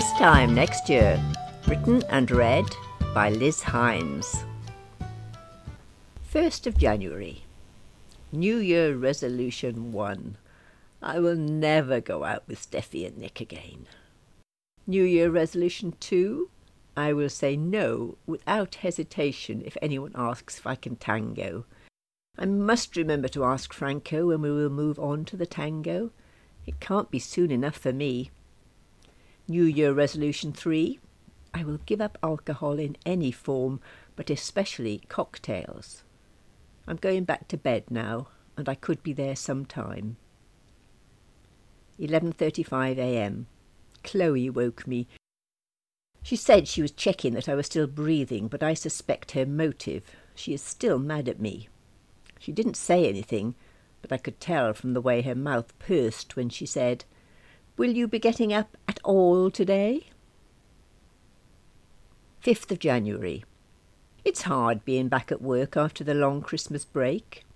This time next year, written and read by Liz Hinds. 1st of January. New Year Resolution 1. I will never go out with Steffi and Nick again. New Year Resolution 2. I will say no without hesitation if anyone asks if I can tango. I must remember to ask Franco when we will move on to the tango. It can't be soon enough for me. New Year Resolution 3 I will give up alcohol in any form, but especially cocktails. I'm going back to bed now, and I could be there some time. 11:35 a.m. Chloe woke me. She said she was checking that I was still breathing, but I suspect her motive. She is still mad at me. She didn't say anything, but I could tell from the way her mouth pursed when she said, Will you be getting up at all today? 5th of January. It's hard being back at work after the long Christmas break.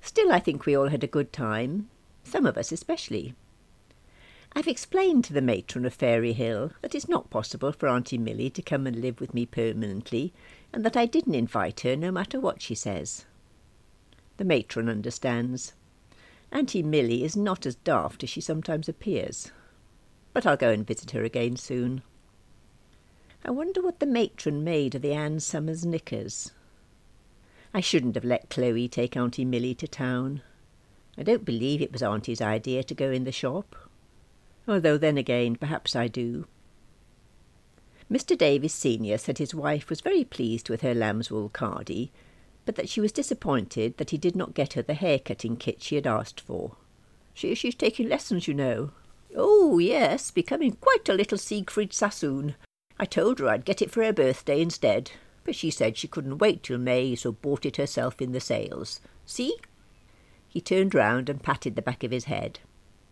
Still, I think we all had a good time, some of us especially. I've explained to the matron of Fairy Hill that it's not possible for Auntie Milly to come and live with me permanently, and that I didn't invite her no matter what she says. The matron understands. Auntie Milly is not as daft as she sometimes appears. But I'll go and visit her again soon. I wonder what the matron made of the Ann Summers knickers. I shouldn't have let Chloe take Auntie Milly to town. I don't believe it was Auntie's idea to go in the shop. Although then again, perhaps I do. Mr. Davies Senior said his wife was very pleased with her lamb's wool cardie, but that she was disappointed that he did not get her the hair-cutting kit she had asked for. She, she's taking lessons, you know. Oh, yes, becoming quite a little Siegfried Sassoon. I told her I'd get it for her birthday instead, but she said she couldn't wait till May, so bought it herself in the sales. See? He turned round and patted the back of his head.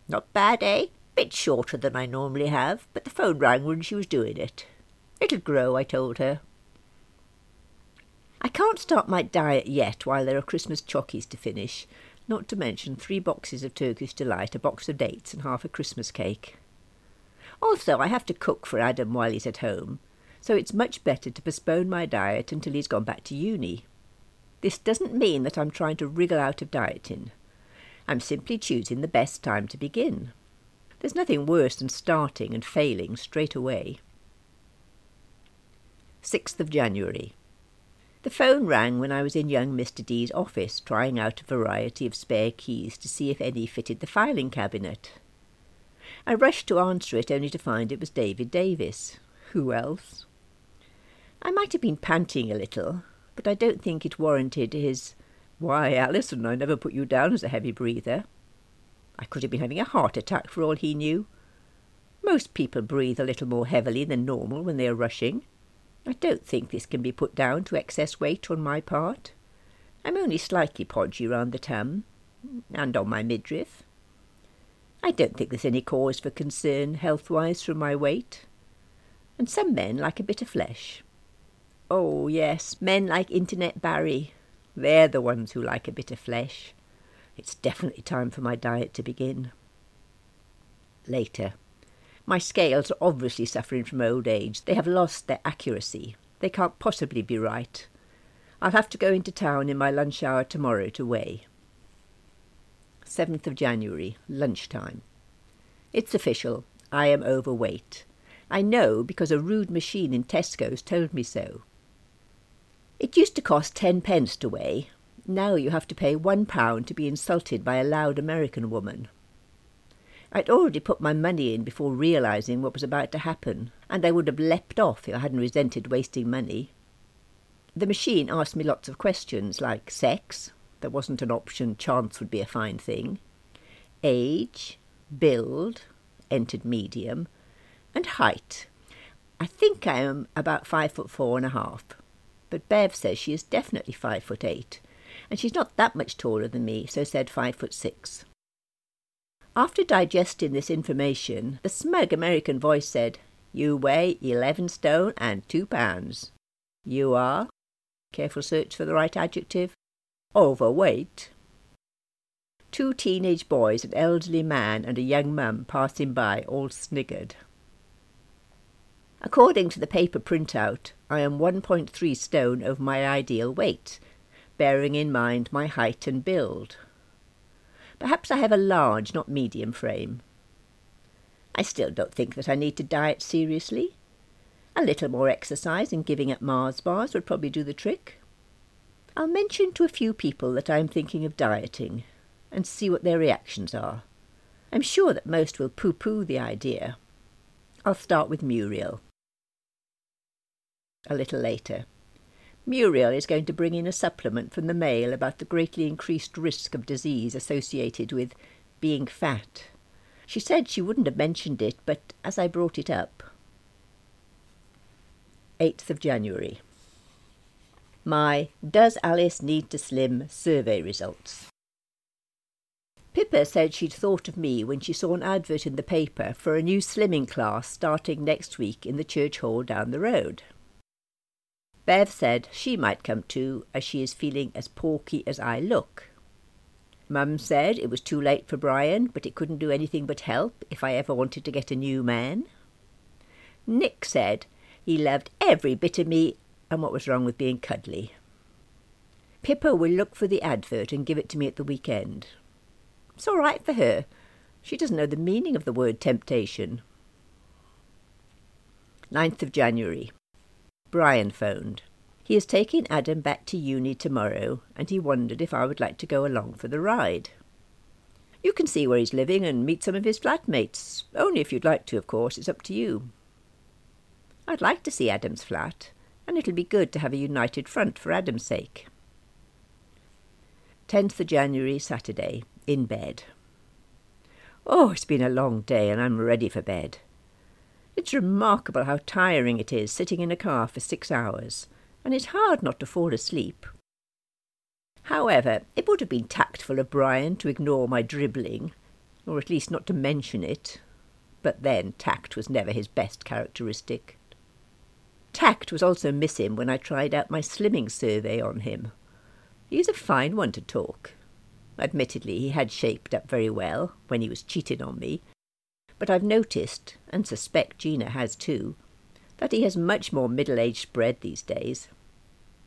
Not bad, eh? Bit shorter than I normally have, but the phone rang when she was doing it. It'll grow, I told her. I can't start my diet yet while there are Christmas chockies to finish, not to mention three boxes of Turkish Delight, a box of dates, and half a Christmas cake. Also, I have to cook for Adam while he's at home, so it's much better to postpone my diet until he's gone back to uni. This doesn't mean that I'm trying to wriggle out of dieting. I'm simply choosing the best time to begin. There's nothing worse than starting and failing straight away. 6th of January. The phone rang when I was in young Mr. D's office trying out a variety of spare keys to see if any fitted the filing cabinet. I rushed to answer it only to find it was David Davis. Who else? I might have been panting a little, but I don't think it warranted his, Why, Alison, I never put you down as a heavy breather. I could have been having a heart attack for all he knew. Most people breathe a little more heavily than normal when they are rushing. I don't think this can be put down to excess weight on my part. I'm only slightly podgy round the tum, and on my midriff. I don't think there's any cause for concern health-wise from my weight. And some men like a bit of flesh. Oh, yes, men like Internet Barry. They're the ones who like a bit of flesh. It's definitely time for my diet to begin. Later. My scales are obviously suffering from old age. They have lost their accuracy. They can't possibly be right. I'll have to go into town in my lunch hour tomorrow to weigh. 7th of January, lunchtime. It's official. I am overweight. I know because a rude machine in Tesco's told me so. It used to cost ten pence to weigh. Now you have to pay one pound to be insulted by a loud American woman. I'd already put my money in before realizing what was about to happen, and I would have leapt off if I hadn't resented wasting money. The machine asked me lots of questions like sex, there wasn't an option chance would be a fine thing, age, build, entered medium, and height. I think I am about five foot four and a half, but Bev says she is definitely five foot eight, and she's not that much taller than me, so said five foot six. After digesting this information, the smug American voice said, You weigh eleven stone and two pounds. You are, careful search for the right adjective, overweight. Two teenage boys, an elderly man, and a young mum passing by all sniggered. According to the paper printout, I am 1.3 stone over my ideal weight, bearing in mind my height and build. Perhaps I have a large, not medium frame. I still don't think that I need to diet seriously. A little more exercise and giving up Mars bars would probably do the trick. I'll mention to a few people that I am thinking of dieting and see what their reactions are. I'm sure that most will pooh pooh the idea. I'll start with Muriel. A little later. Muriel is going to bring in a supplement from the mail about the greatly increased risk of disease associated with being fat. She said she wouldn't have mentioned it, but as I brought it up. 8th of January. My Does Alice Need to Slim survey results. Pippa said she'd thought of me when she saw an advert in the paper for a new slimming class starting next week in the church hall down the road. Bev said she might come too, as she is feeling as porky as I look. Mum said it was too late for Brian, but it couldn't do anything but help if I ever wanted to get a new man. Nick said he loved every bit of me and what was wrong with being cuddly. Pippa will look for the advert and give it to me at the weekend. It's all right for her. She doesn't know the meaning of the word temptation. 9th of January. Brian phoned. He is taking Adam back to uni tomorrow, and he wondered if I would like to go along for the ride. You can see where he's living and meet some of his flatmates. Only if you'd like to, of course. It's up to you. I'd like to see Adam's flat, and it'll be good to have a united front for Adam's sake. 10th of January, Saturday in bed. Oh, it's been a long day and I'm ready for bed. It's remarkable how tiring it is sitting in a car for six hours, and it's hard not to fall asleep. However, it would have been tactful of Brian to ignore my dribbling, or at least not to mention it. But then tact was never his best characteristic. Tact was also missing when I tried out my slimming survey on him. He's a fine one to talk. Admittedly, he had shaped up very well when he was cheating on me, but I've noticed, and suspect Gina has too, that he has much more middle-aged spread these days.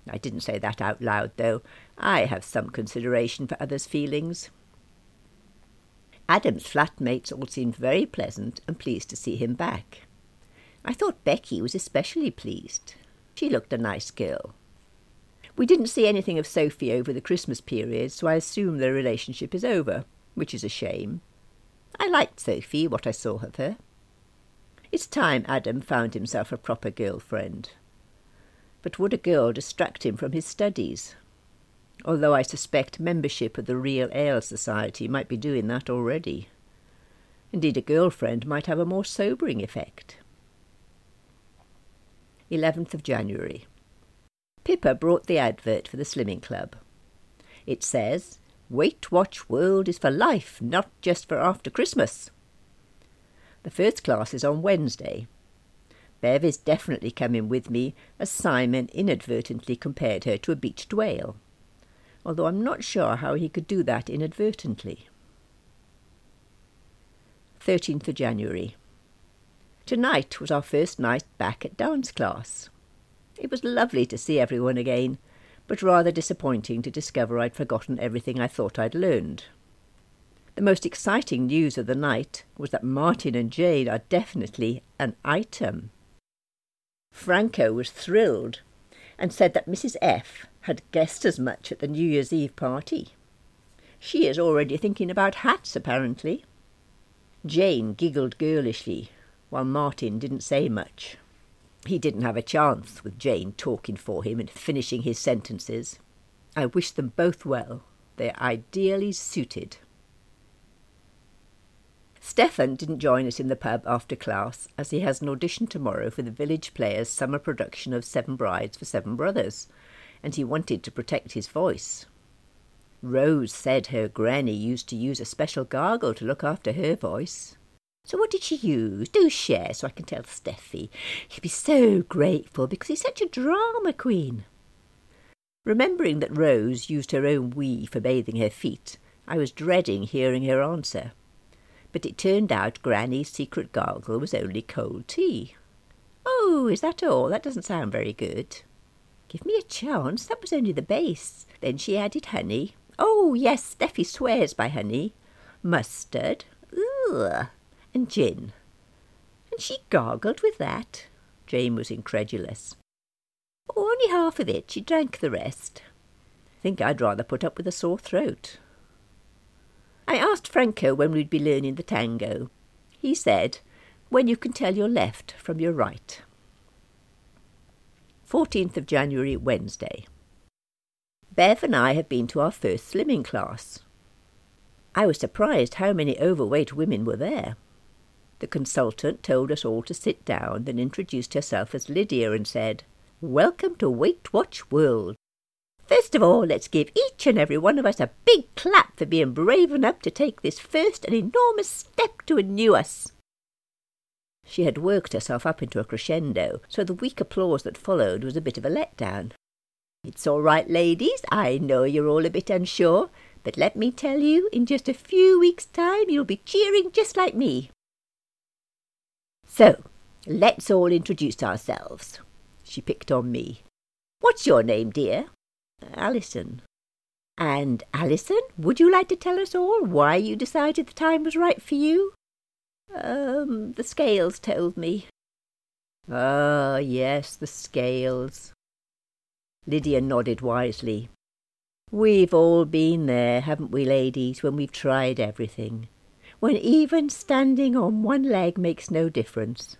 I didn't say that out loud, though. I have some consideration for others' feelings. Adam's flatmates all seemed very pleasant and pleased to see him back. I thought Becky was especially pleased. She looked a nice girl. We didn't see anything of Sophie over the Christmas period, so I assume their relationship is over, which is a shame. I liked Sophie, what I saw of her. It's time Adam found himself a proper girlfriend. But would a girl distract him from his studies? Although I suspect membership of the Real Ale Society might be doing that already. Indeed, a girlfriend might have a more sobering effect. 11th of January. Pippa brought the advert for the Slimming Club. It says, Weight Watch World is for life, not just for after Christmas. The first class is on Wednesday. Bev is definitely coming with me, as Simon inadvertently compared her to a beached whale, although I'm not sure how he could do that inadvertently. 13th of January. Tonight was our first night back at dance class. It was lovely to see everyone again, but rather disappointing to discover I'd forgotten everything I thought I'd learned. The most exciting news of the night was that Martin and Jane are definitely an item. Franco was thrilled and said that Mrs. F had guessed as much at the New Year's Eve party. She is already thinking about hats, apparently. Jane giggled girlishly, while Martin didn't say much. He didn't have a chance with Jane talking for him and finishing his sentences. I wish them both well. They're ideally suited. Stefan didn't join us in the pub after class, as he has an audition tomorrow for the Village Players' summer production of Seven Brides for Seven Brothers, and he wanted to protect his voice. Rose said her granny used to use a special gargle to look after her voice. So what did she use? Do share so I can tell Steffi. He'd be so grateful because he's such a drama queen. Remembering that Rose used her own wee for bathing her feet, I was dreading hearing her answer. But it turned out Granny's secret gargle was only cold tea. Oh, is that all? That doesn't sound very good. Give me a chance. That was only the base. Then she added honey. Oh, yes, Steffi swears by honey. Mustard. Ugh. And gin. And she gargled with that. Jane was incredulous. Oh, only half of it. She drank the rest. I think I'd rather put up with a sore throat. I asked Franco when we'd be learning the tango. He said, when you can tell your left from your right. 14th of January, Wednesday. Bev and I have been to our first slimming class. I was surprised how many overweight women were there. The consultant told us all to sit down, then introduced herself as Lydia and said, Welcome to Weight Watch World. First of all, let's give each and every one of us a big clap for being brave enough to take this first and enormous step to a new us. She had worked herself up into a crescendo, so the weak applause that followed was a bit of a letdown. It's all right, ladies. I know you're all a bit unsure, but let me tell you, in just a few weeks' time you'll be cheering just like me. So, let's all introduce ourselves. She picked on me. What's your name, dear? Alison. And Alison, would you like to tell us all why you decided the time was right for you? Um, the scales told me. Ah, yes, the scales. Lydia nodded wisely. We've all been there, haven't we, ladies, when we've tried everything, when even standing on one leg makes no difference.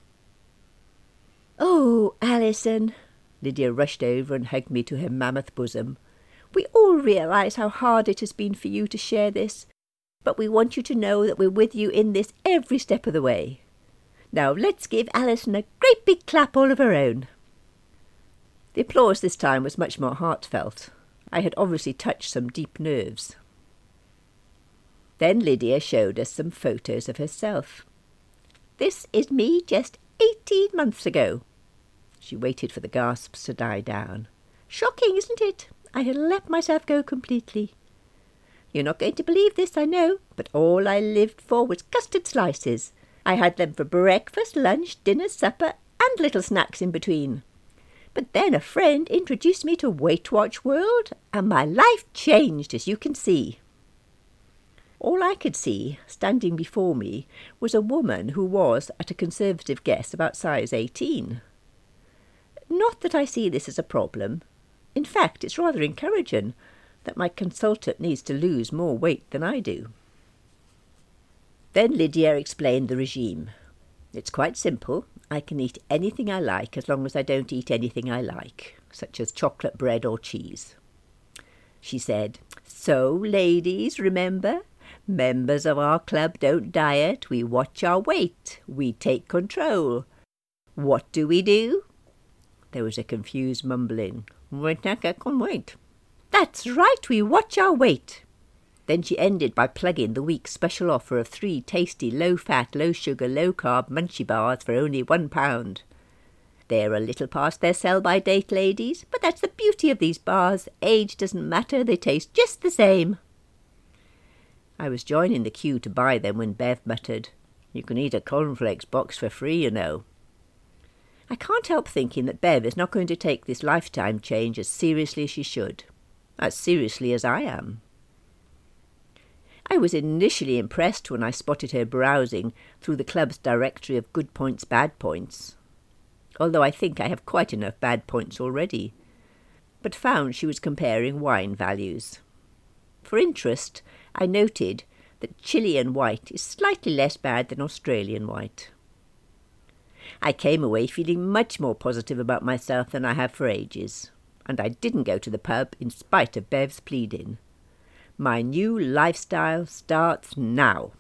Oh, Alison! Lydia rushed over and hugged me to her mammoth bosom. We all realise how hard it has been for you to share this, but we want you to know that we're with you in this every step of the way. Now let's give Alison a great big clap all of her own. The applause this time was much more heartfelt. I had obviously touched some deep nerves. Then Lydia showed us some photos of herself. This is me just eighteen months ago. She waited for the gasps to die down. Shocking, isn't it? I had let myself go completely. You're not going to believe this, I know, but all I lived for was custard slices. I had them for breakfast, lunch, dinner, supper, and little snacks in between. But then a friend introduced me to Weight Watch World, and my life changed, as you can see. All I could see, standing before me, was a woman who was, at a conservative guess, about size eighteen. Not that I see this as a problem. In fact, it's rather encouraging that my consultant needs to lose more weight than I do. Then Lydia explained the regime. It's quite simple. I can eat anything I like as long as I don't eat anything I like, such as chocolate bread or cheese. She said, So, ladies, remember, members of our club don't diet, we watch our weight, we take control. What do we do? There was a confused mumbling. That's right, we watch our weight. Then she ended by plugging the week's special offer of three tasty, low fat, low sugar, low carb munchie bars for only one pound. They're a little past their sell by date, ladies, but that's the beauty of these bars. Age doesn't matter, they taste just the same. I was joining the queue to buy them when Bev muttered, You can eat a cornflakes box for free, you know. I can't help thinking that Bev is not going to take this lifetime change as seriously as she should as seriously as I am. I was initially impressed when I spotted her browsing through the club's directory of good points, bad points, although I think I have quite enough bad points already, but found she was comparing wine values. For interest, I noted that Chilean white is slightly less bad than Australian white. I came away feeling much more positive about myself than I have for ages and I didn't go to the pub in spite of Bev's pleading. My new lifestyle starts now.